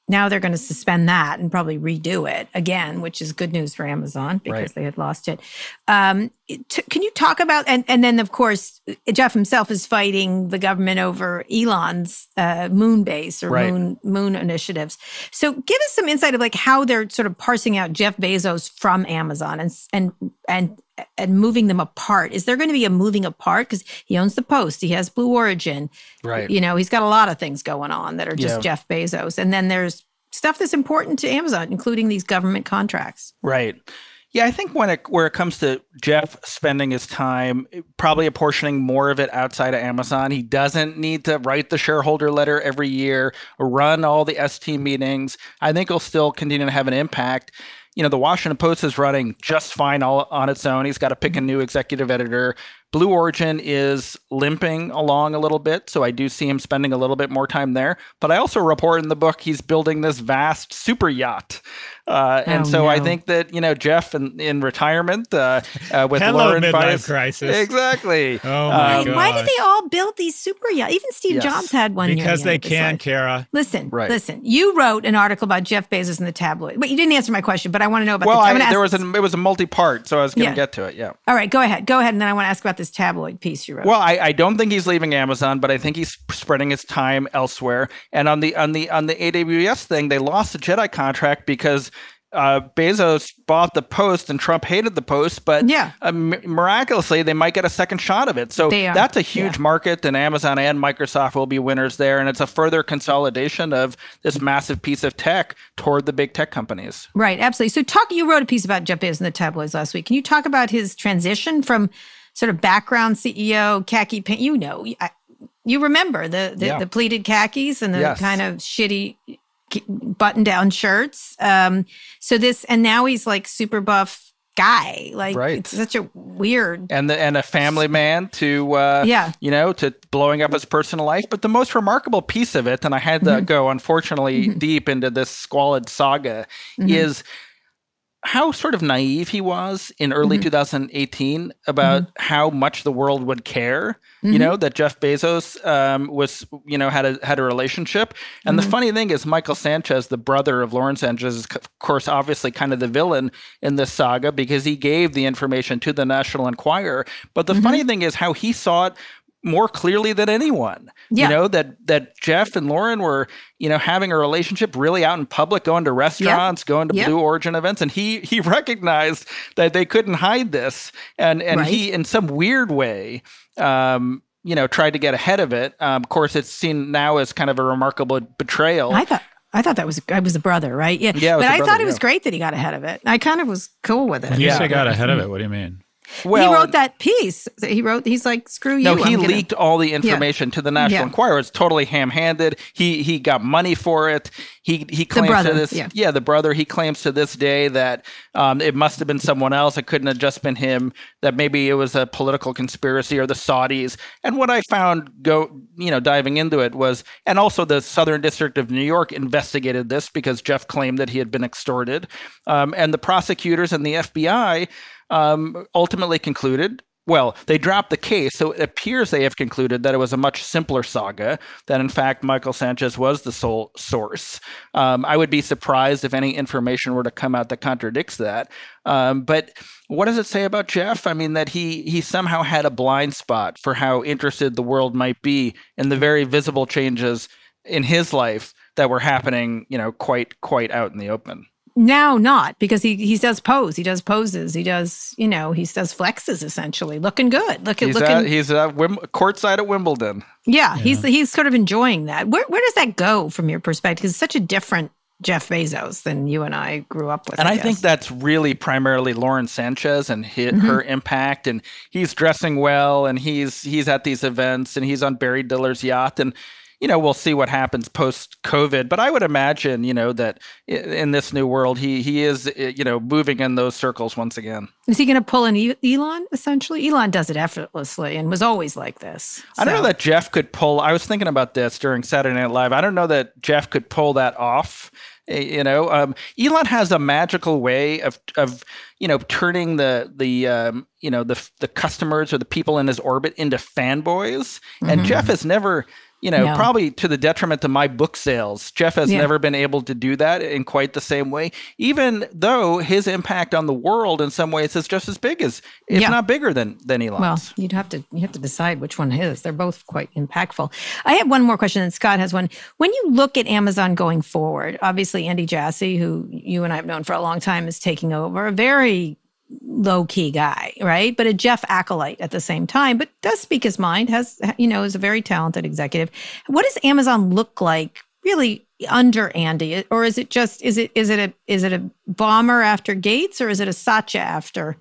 now they're going to suspend that and probably redo it again, which is good news for Amazon because right. they had lost it. Um, t- can you talk about and and then of course Jeff himself is fighting the government over Elon's uh, moon base or right. moon moon initiatives. So give us some insight of like how they're sort of parsing out Jeff Bezos from Amazon and and and and moving them apart. Is there going to be a moving apart because he owns the Post, he has Blue Origin, right? You know, he's got a lot of things going on that are just yeah. Jeff Bezos, and then there's stuff that's important to Amazon, including these government contracts. Right. Yeah, I think when it where it comes to Jeff spending his time, probably apportioning more of it outside of Amazon, he doesn't need to write the shareholder letter every year, run all the S team meetings. I think he'll still continue to have an impact you know, the Washington Post is running just fine all on its own. He's got to pick a mm-hmm. new executive editor. Blue Origin is limping along a little bit, so I do see him spending a little bit more time there. But I also report in the book he's building this vast super yacht uh, and oh, so no. I think that you know Jeff in, in retirement uh, uh, with Hello, Lauren midlife Bias, crisis. Exactly. [LAUGHS] Oh my um, Why do they all build these super yachts? Even Steve yes. Jobs had one. Because they can, Kara. Listen, right. listen. You wrote an article about Jeff Bezos in the tabloid, but you didn't answer my question. But I want to know about. Well, the, I, there was a, it was a multi-part, so I was going to yeah. get to it. Yeah. All right, go ahead. Go ahead, and then I want to ask about this tabloid piece you wrote. Well, I, I don't think he's leaving Amazon, but I think he's spreading his time elsewhere. And on the on the on the AWS thing, they lost the Jedi contract because uh, Bezos bought the Post and Trump hated the Post, but yeah. Uh, miraculously they might get a second shot of it. So that's a huge yeah. market, and Amazon and Microsoft will be winners there, and it's a further consolidation of this massive piece of tech toward the big tech companies. Right, absolutely. So talk. You wrote a piece about Jeff Bezos in the tabloids last week. Can you talk about his transition from sort of background CEO, khaki paint? You know. I, you remember the the, yeah. the, pleated khakis and the yes. kind of shitty button down shirts. Um, so this, and now he's like super buff guy. Like right. it's such a weird and the, and a family man to uh, yeah you know to blowing up his personal life. But the most remarkable piece of it, and I had to mm-hmm. go unfortunately mm-hmm. deep into this squalid saga, mm-hmm. is how sort of naive he was in early mm-hmm. 2018 about mm-hmm. how much the world would care. Mm-hmm. You know that Jeff Bezos um, was, you know, had a had a relationship. And the mm-hmm. funny thing is, Michael Sanchez, the brother of Lauren Sanchez, is of course obviously kind of the villain in this saga because he gave the information to the National Enquirer. But the funny mm-hmm. thing is how he saw it more clearly than anyone. Yeah. You know, that that Jeff and Lauren were, you know, having a relationship really out in public, going to restaurants, yep. going to yep. Blue Origin events. And he he recognized that they couldn't hide this. And and right. he in some weird way um, you know, tried to get ahead of it. Um, of course, it's seen now as kind of a remarkable betrayal. I thought I thought that was I was a brother, right? Yeah, yeah. But I brother, thought it yeah. was great that he got ahead of it. I kind of was cool with it. When you yeah. say got ahead of it, what do you mean? Well, he wrote that piece. He wrote. He's like, "Screw you." No, he I'm leaked all the information yeah. to the National yeah. Enquirer. It's totally ham-handed. He he got money for it. He he claims brother, to this. Yeah. yeah. the brother. He claims to this day that um, it must have been someone else. It couldn't have just been him. That maybe it was a political conspiracy or the Saudis. And what I found go you know diving into it was, and also the Southern District of New York investigated this because Jeff claimed that he had been extorted, um, and the prosecutors and the FBI um, ultimately concluded well, they dropped the case, so it appears they have concluded that it was a much simpler saga, that in fact Michael Sanchez was the sole source. Um, I would be surprised if any information were to come out that contradicts that. Um, but what does it say about Jeff? I mean, that he, he somehow had a blind spot for how interested the world might be in the very visible changes in his life that were happening, you know, quite, quite out in the open now not because he he does pose he does poses he does you know he does flexes essentially looking good look at he's looking at, he's at Wim, courtside at wimbledon. Yeah, yeah, he's he's sort of enjoying that. Where, where does that go from your perspective? Because it's such a different jeff bezos than you and i grew up with and i, I think that's really primarily lauren sanchez and hit mm-hmm. her impact and he's dressing well and he's he's at these events and he's on barry diller's yacht and you know, we'll see what happens post COVID. But I would imagine, you know, that in this new world, he he is, you know, moving in those circles once again. Is he going to pull an Elon? Essentially, Elon does it effortlessly and was always like this. So. I don't know that Jeff could pull. I was thinking about this during Saturday Night Live. I don't know that Jeff could pull that off. You know, um, Elon has a magical way of of you know turning the the um, you know the the customers or the people in his orbit into fanboys, mm-hmm. and Jeff has never you know, No. probably to the detriment to my book sales. Jeff has Yeah. never been able to do that in quite the same way, even though his impact on the world in some ways is just as big as, if Yeah. not bigger than than Elon's. Well, you'd have to you have to decide which one is. They're both quite impactful. I have one more question, and Scott has one. When you look at Amazon going forward, obviously Andy Jassy, who you and I have known for a long time, is taking over. A very low key guy, right? But a Jeff acolyte at the same time, but does speak his mind. Has you know is a very talented executive. What does Amazon look like? Really under Andy, or is it just is it is it a is it a Ballmer after Gates, or is it a Satya after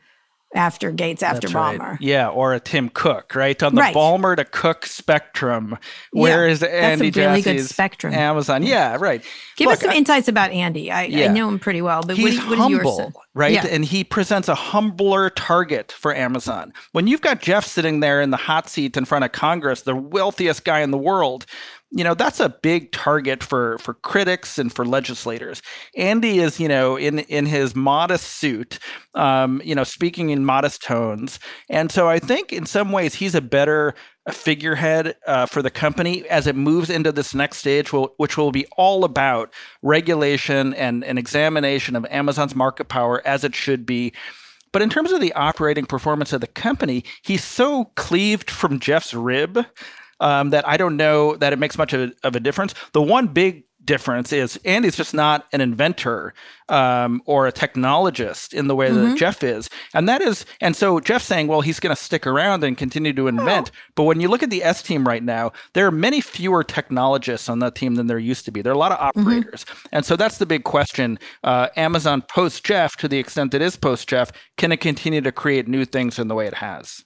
after Gates after That's right. Yeah, or a Tim Cook, right? On the Right. Ballmer to Cook spectrum. Yeah, Where is that's a Andy really good spectrum. Amazon? Yeah, right. Give Look, us some I- insights about Andy. I, I know him pretty well, but He's what, what is yours? humble, right? Yeah. And he presents a humbler target for Amazon. When you've got Jeff sitting there in the hot seat in front of Congress, the wealthiest guy in the world, you know that's a big target for for critics and for legislators. Andy is, you know, in in his modest suit, um, you know, speaking in modest tones, and so I think in some ways he's a better figurehead uh, for the company as it moves into this next stage, will, which will be all about regulation and an examination of Amazon's market power as it should be. But in terms of the operating performance of the company, he's so cleaved from Jeff's rib um, that I don't know that it makes much of a, of a difference. The one big difference is Andy's just not an inventor um, or a technologist in the way that Jeff is, and that is, and so Jeff's saying, well, he's going to stick around and continue to invent. But when you look at the S team right now, there are many fewer technologists on that team than there used to be. There are a lot of operators, and so that's the big question. Uh, Amazon post Jeff, to the extent it is post Jeff, can it continue to create new things in the way it has?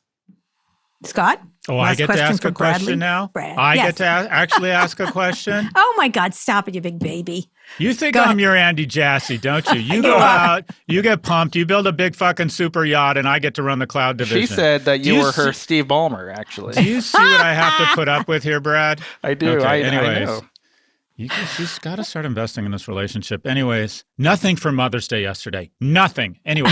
Scott? Oh, I get to ask for a question now? Brad. I Yes. get to a- actually ask a [LAUGHS] question? Oh my God, stop it, you big baby. You think Go I'm ahead. your Andy Jassy, don't you? [LAUGHS] You You go out, you get pumped, you build a big fucking super yacht, and I get to run the cloud division. She said that you, you were her Steve Ballmer, actually. Do you see what I have to put up [LAUGHS] with here, Brad? I do. Okay, I, I anyways. know. You guys, she's got to start investing in this relationship. Anyways, nothing for Mother's Day yesterday. Nothing. Anyway.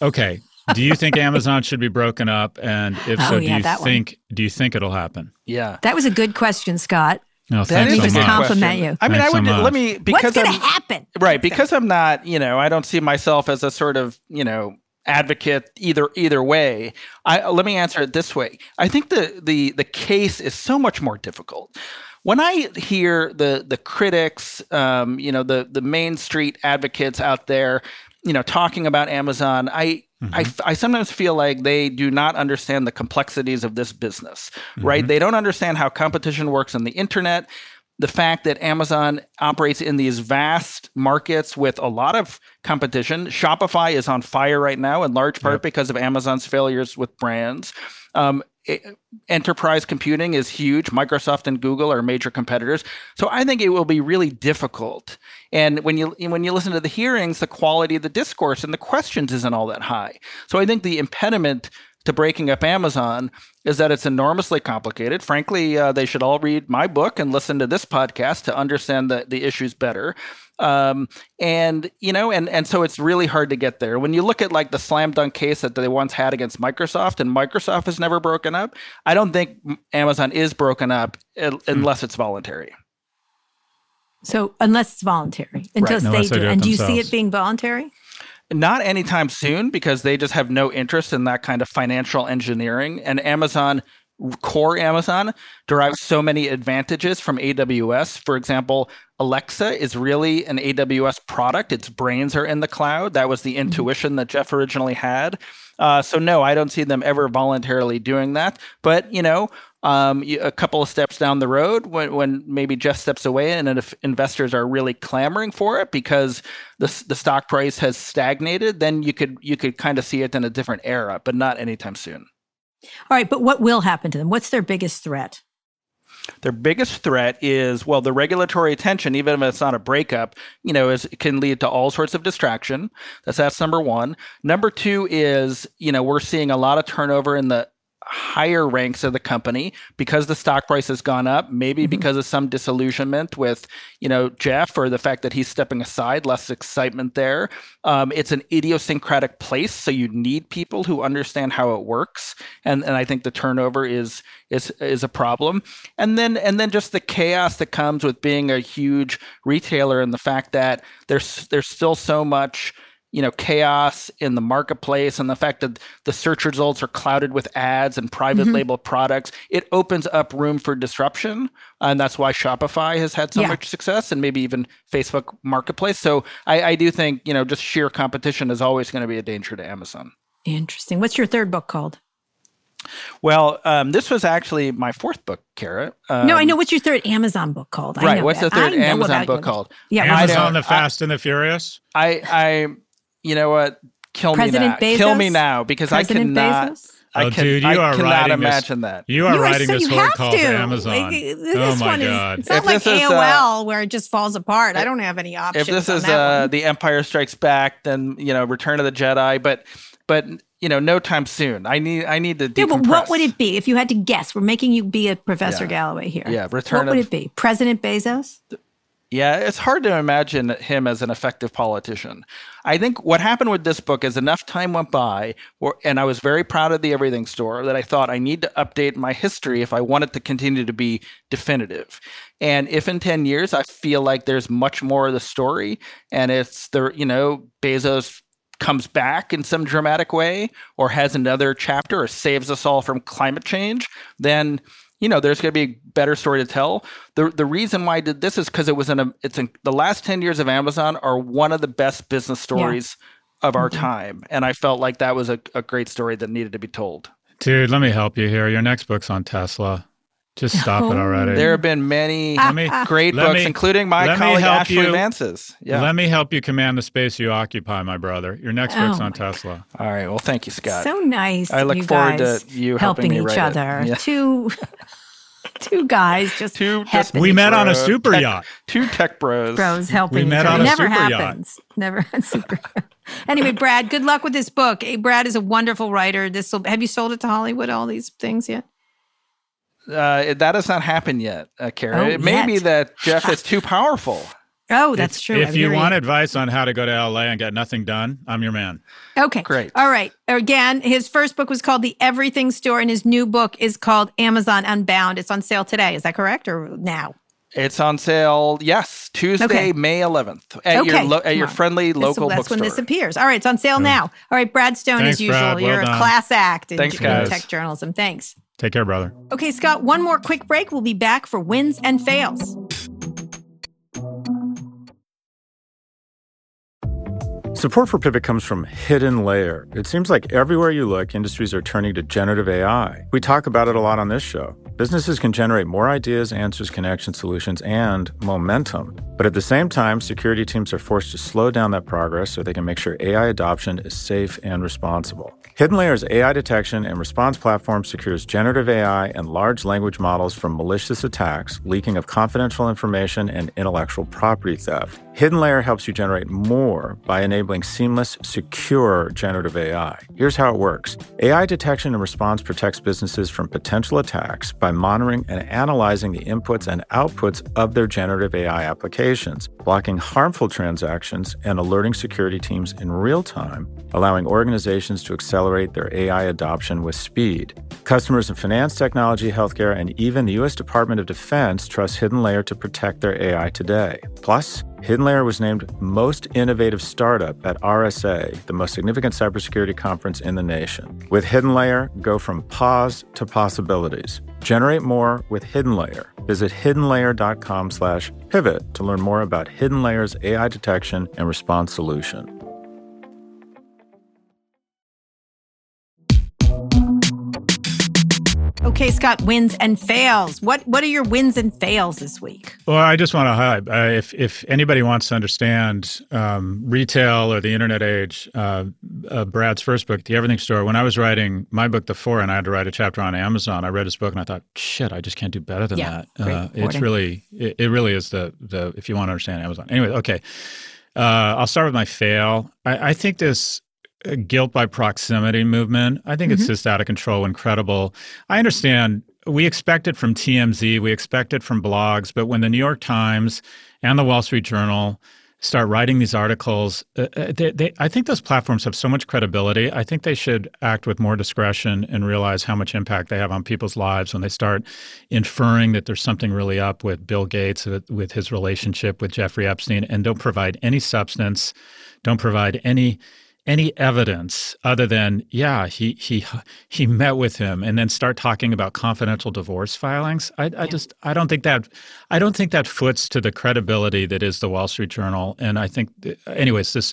okay. Do you think Amazon should be broken up? And if Oh, so, yeah, do you that one. think do you think it'll happen? Yeah. That was a good question, Scott. No, That thanks is so a just good compliment question. you. I mean, Thanks I would much. let me because What's going to happen? right because I'm not, you know, I don't see myself as a sort of, you know, advocate either either way. I let me answer it this way. I think the the the case is so much more difficult. When I hear the the critics, um, you know, the the main street advocates out there, you know, talking about Amazon, I I, f- I sometimes feel like they do not understand the complexities of this business, right? Mm-hmm. They don't understand how competition works on the internet the fact that Amazon operates in these vast markets with a lot of competition. Shopify is on fire right now, in large part because of Amazon's failures with brands. Um, e- enterprise computing is huge. Microsoft and Google are major competitors. So I think it will be really difficult. And when you when you listen to the hearings, the quality of the discourse and the questions isn't all that high. So I think the impediment to breaking up Amazon is that it's enormously complicated. Frankly, uh, they should all read my book and listen to this podcast to understand the, the issues better. Um, and you know, and and so it's really hard to get there. When you look at like the slam dunk case that they once had against Microsoft, and Microsoft has never broken up, I don't think Amazon is broken up uh, unless it's voluntary. So, unless it's voluntary, until Right. they Unless do. they do it and do you see it being voluntary? Not anytime soon because they just have no interest in that kind of financial engineering. And Amazon, core Amazon, derives so many advantages from AWS. For example, Alexa is really an AWS product. Its brains are in the cloud. That was the intuition that Jeff originally had. Uh, so no, I don't see them ever voluntarily doing that. But you know, um, a couple of steps down the road, when, when maybe Jeff steps away, and if investors are really clamoring for it because the the stock price has stagnated, then you could you could kind of see it in a different era, but not anytime soon. All right, but what will happen to them? What's their biggest threat? Their biggest threat is well, the regulatory attention, even if it's not a breakup, you know, is can lead to all sorts of distraction. That's that's number one. Number two is you know we're seeing a lot of turnover in the higher ranks of the company because the stock price has gone up, maybe mm-hmm. because of some disillusionment with, you know, Jeff or the fact that he's stepping aside, less excitement there. Um, it's an idiosyncratic place, so you need people who understand how it works, and and I think the turnover is is is a problem. And then and then just the chaos that comes with being a huge retailer and the fact that there's there's still so much you know chaos in the marketplace and the fact that the search results are clouded with ads and private mm-hmm. label products it opens up room for disruption and that's why shopify has had so yeah. much success and maybe even facebook marketplace so I, I do think you know just sheer competition is always going to be a danger to amazon interesting what's your third book called well, um, this was actually my fourth book, Kara. Um, no, I know what's your third Amazon book called. right. What's that. the third Amazon book called? Yeah, Amazon the Fast I, and the Furious. I, I, you know what? Kill President me now. Bezos? Kill me now because President I cannot. Bezos? I oh, can, dude, you I are cannot imagine this, that. You are you writing so this whole call to. Amazon. Like, this oh my god! Is, it's not if like AOL uh, where it just falls apart. I don't have any options. If this is uh, the Empire Strikes Back, then you know Return of the Jedi. But but you know, no time soon. I need I need to decompress. Yeah, but what would it be if you had to guess? We're making you be a Professor yeah. Galloway here. Yeah, return. What would it be? President Bezos? Yeah, it's hard to imagine him as an effective politician. I think what happened with this book is enough time went by, and I was very proud of the Everything Store that I thought I need to update my history if I want it to continue to be definitive. And if in 10 years I feel like there's much more of the story and it's the, you know, Bezos comes back in some dramatic way or has another chapter or saves us all from climate change, then you know there's going to be a better story to tell. The the reason why I did this is because it was in a it's in the last 10 years of Amazon are one of the best business stories yeah. of our mm-hmm. time. And I felt like that was a, a great story that needed to be told. Dude, let me help you here. Your next book's on Tesla. Just stop it oh. already. There have been many [LAUGHS] me, great books, me, including my colleague Ashlee you, Vance's. Yeah. Let me help you command the space you occupy, my brother. Your next oh book's oh on Tesla. God. All right. Well, thank you, Scott. So nice. I look forward to you helping, helping each other. Yeah. Two. [LAUGHS] two guys just two just we met on a super tech, yacht two tech bros bros helping we met on a never super happens [LAUGHS] yacht. never super anyway brad good luck with this book hey, brad is a wonderful writer this will have you sold it to hollywood all these things yet uh, that has not happened yet, uh, Kara. Oh, it may yet. be that Jeff is too powerful. Oh, that's if, true. If you want advice on how to go to LA and get nothing done, I'm your man. Okay. Great. All right. Again, his first book was called The Everything Store, and his new book is called Amazon Unbound. It's on sale today. Is that correct or now? It's on sale, yes, Tuesday, okay. May 11th at okay. your lo- at your friendly local bookstore. That's when this appears. All right, it's on sale now. All right, Brad Stone, Thanks, as usual. Brad. Well You're done. a class act in Thanks, guys. tech journalism. Thanks. Take care, brother. Okay, Scott, one more quick break. We'll be back for wins and fails. Support for Pivot comes from Hidden Layer. It seems like everywhere you look, industries are turning to generative AI. We talk about it a lot on this show. Businesses can generate more ideas, answers, connections, solutions, and momentum. But at the same time, security teams are forced to slow down that progress so they can make sure AI adoption is safe and responsible. Hidden Layer's AI detection and response platform secures generative AI and large language models from malicious attacks, leaking of confidential information, and intellectual property theft. Hidden Layer helps you generate more by enabling seamless, secure generative AI. Here's how it works AI detection and response protects businesses from potential attacks by monitoring and analyzing the inputs and outputs of their generative AI applications, blocking harmful transactions, and alerting security teams in real time, allowing organizations to accelerate their AI adoption with speed. Customers in finance, technology, healthcare, and even the U.S. Department of Defense trust Hidden Layer to protect their AI today. Plus, Hidden Layer was named Most Innovative Startup at RSA, the most significant cybersecurity conference in the nation. With Hidden Layer, go from pause to possibilities. Generate more with Hidden Layer. Visit hiddenlayer.com slash pivot to learn more about Hidden Layer's AI detection and response solution. Okay, Scott, wins and fails. What what are your wins and fails this week? Well, I just want to highlight uh, if if anybody wants to understand um, retail or the internet age, uh, uh, Brad's first book, The Everything Store. When I was writing my book, The Four, and I had to write a chapter on Amazon, I read his book and I thought, shit, I just can't do better than yeah, that. Uh, it's really it, it, really is the the if you want to understand Amazon. Anyway, okay. Uh, I'll start with my fail. I, I think this guilt by proximity movement. I think mm-hmm. it's just out of control, incredible. I understand we expect it from TMZ, we expect it from blogs, but when the New York Times and the Wall Street Journal start writing these articles, uh, uh, they, they, I think those platforms have so much credibility. I think they should act with more discretion and realize how much impact they have on people's lives when they start inferring that there's something really up with Bill Gates, with, with his relationship with Jeffrey Epstein, and don't provide any substance, don't provide any any evidence other than yeah he he he met with him and then start talking about confidential divorce filings? I, I just i don't think that i don't think that foots to the credibility that is the wall street journal. And i think anyways this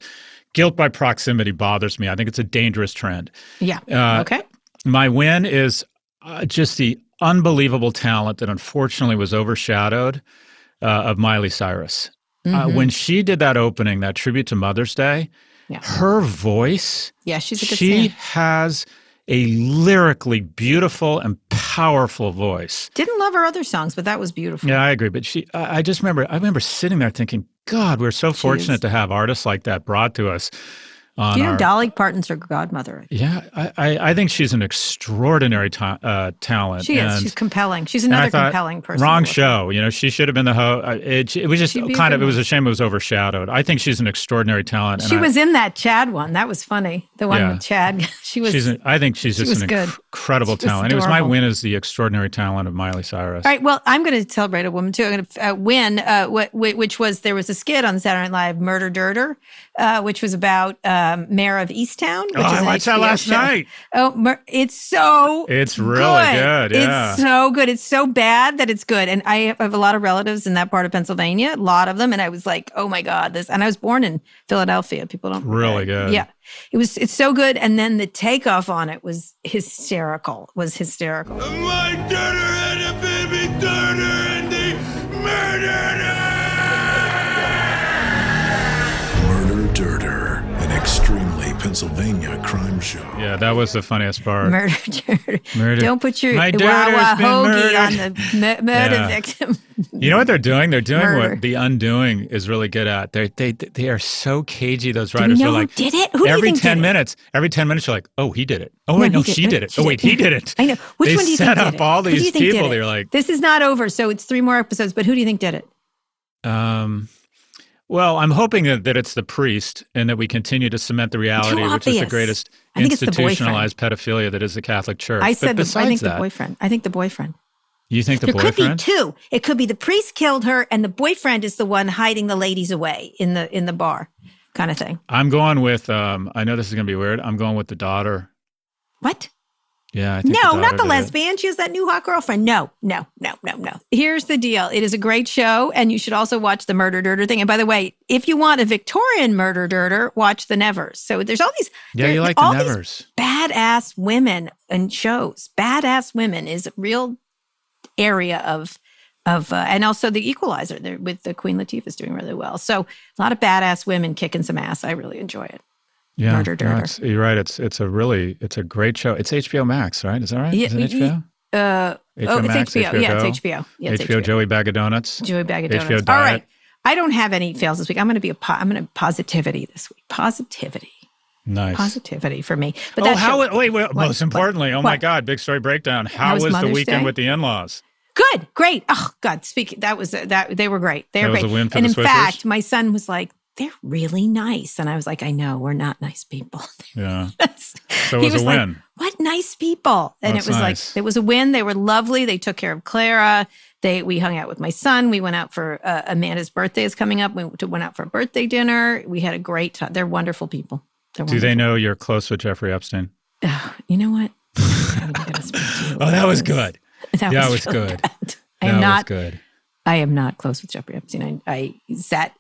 guilt by proximity bothers me. I think it's a dangerous trend. Yeah. Uh, okay. my win is uh, just the unbelievable talent that unfortunately was overshadowed uh, of miley cyrus. Uh, mm-hmm. when she did that opening that tribute to mother's day yeah. Her voice. Yeah, she's a good She singer. has a lyrically beautiful and powerful voice. Didn't love her other songs, but that was beautiful. Yeah, I agree. But she, I, I just remember, I remember sitting there thinking, God, we're so fortunate to have artists like that brought to us you know our, Dolly Parton's her godmother? Yeah, I, I think she's an extraordinary ta- uh, talent. She is. she's compelling. She's another thought, compelling person. Wrong show. You know, she should have been the host. It, it, was just kind of. It was a shame it was overshadowed. I think she's an extraordinary talent. She was I, in that Chad one. That was funny. The one yeah. with Chad. [LAUGHS] She was. She's an, I think she's just an good. Incredible talent. It was my win as the extraordinary talent of Miley Cyrus. All right. Well, I'm going to celebrate a woman too. I'm going to uh, win. Uh, which was there was a skit on Saturday Night Live, Murdur Durdur, uh, which was about um, Mare of Easttown. Which oh, is I watched that last show. night. Oh, it's so. It's really good. good yeah. It's so good. It's so bad that it's good. And I have a lot of relatives in that part of Pennsylvania, a lot of them, and I was like, oh my god, this. And I was born in Philadelphia. People don't really good. Yeah, it was. It's so good. And then the takeoff on it was hysterical. Was hysterical. Oh my Yeah, that was the funniest part. Murder, [LAUGHS] murder. Don't put your My Wawa hoagie on the murder [LAUGHS] yeah. victim. you know what they're doing? They're doing murder. what The Undoing is really good at. They they they are so cagey. Those writers are like, did it? Who every ten minutes, every ten minutes, you're like, oh, he did it. Oh wait, no, no she did, did it. Oh wait, he did it. I know. Which they one do you set think up all these people. They're like, this is not over. So it's three more episodes. But who do you think did it? Um. Well, I'm hoping that, that it's the priest and that we continue to cement the reality, which is the greatest institutionalized the pedophilia that is the Catholic Church. I said, the, I think that, the boyfriend. I think the boyfriend. You think the there boyfriend? could be two. It could be the priest killed her, and the boyfriend is the one hiding the ladies away in the in the bar, kind of thing. I'm going with. Um, I know this is going to be weird. I'm going with the daughter. What? Yeah. no, not the lesbian. It. She has that new hot girlfriend. No, no, no, no, no. Here's the deal. It is a great show, and you should also watch the Murdur Durdur thing. And by the way, if you want a Victorian Murdur Durdur, watch the Nevers. So there's all these. Yeah, you like the Nevers. Badass women and shows. Badass women is a real area of of uh, and also the Equalizer with the Queen Latifah is doing really well. So a lot of badass women kicking some ass. I really enjoy it. Yeah, Murder. No, you're right. It's it's a really it's a great show. It's HBO Max, right? Is that right? Yeah, Is it HBO? Uh, HBO oh, Max, it's HBO. HBO yeah, it's HBO. Yeah, it's HBO, HBO. Joey Bag of Donuts. Joey Bag of Donuts. HBO Diet. All right. I don't have any fails this week. I'm going to be a po- I'm going to positivity this week. Positivity. Nice. Positivity for me. But oh, how? Show, wait, wait. What, most importantly, what, oh my God, big story breakdown. How, how was, was the weekend Day? with the in-laws? Good, great. Oh God, speak. That was that. They were great. They were that great. and in fact, my son was like, they're really nice. And I was like, I know we're not nice people. [LAUGHS] Yeah. so it was, was a win. Like, what nice people. And That's it was nice. like, it was a win. They were lovely. They took care of Clara. They, we hung out with my son. We went out for uh, Amanda's birthday is coming up. We went out for a birthday dinner. We had a great time. They're wonderful people. They're Do they know you're close with Jeffrey Epstein? Uh, you know what? [LAUGHS] oh, that was good. [LAUGHS] That yeah, was, really good. Bad. I am that not good. I am not close with Jeffrey Epstein. I, I sat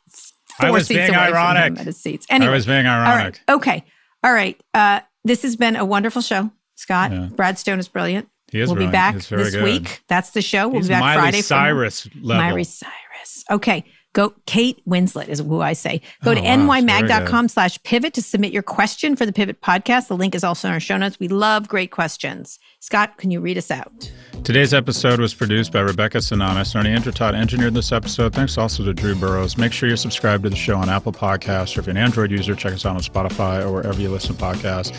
I was being ironic. At his seats. Anyway, I was being ironic. All right. Okay. All right. Uh, this has been a wonderful show, Scott. Yeah. Brad Stone is brilliant. He is we'll brilliant. be back this good. week. That's the show. We'll He's be back Miley Friday. Cyrus level. Miley Cyrus. Okay. Go Kate Winslet is who I say. Go oh, to wow. nymag.com slash pivot to submit your question for the Pivot podcast. The link is also in our show notes. We love great questions. Scott, can you read us out? Today's episode was produced by Rebecca Sananes. Ernie Indradat engineered this episode. Thanks also to Drew Burrows. Make sure you're subscribed to the show on Apple Podcasts, or if you're an Android user, check us out on Spotify or wherever you listen to podcasts.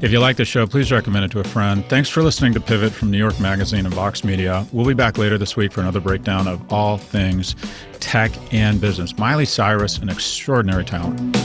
If you like the show, please recommend it to a friend. Thanks for listening to Pivot from New York Magazine and Vox Media. We'll be back later this week for another breakdown of all things tech and business. Miley Cyrus, an extraordinary talent.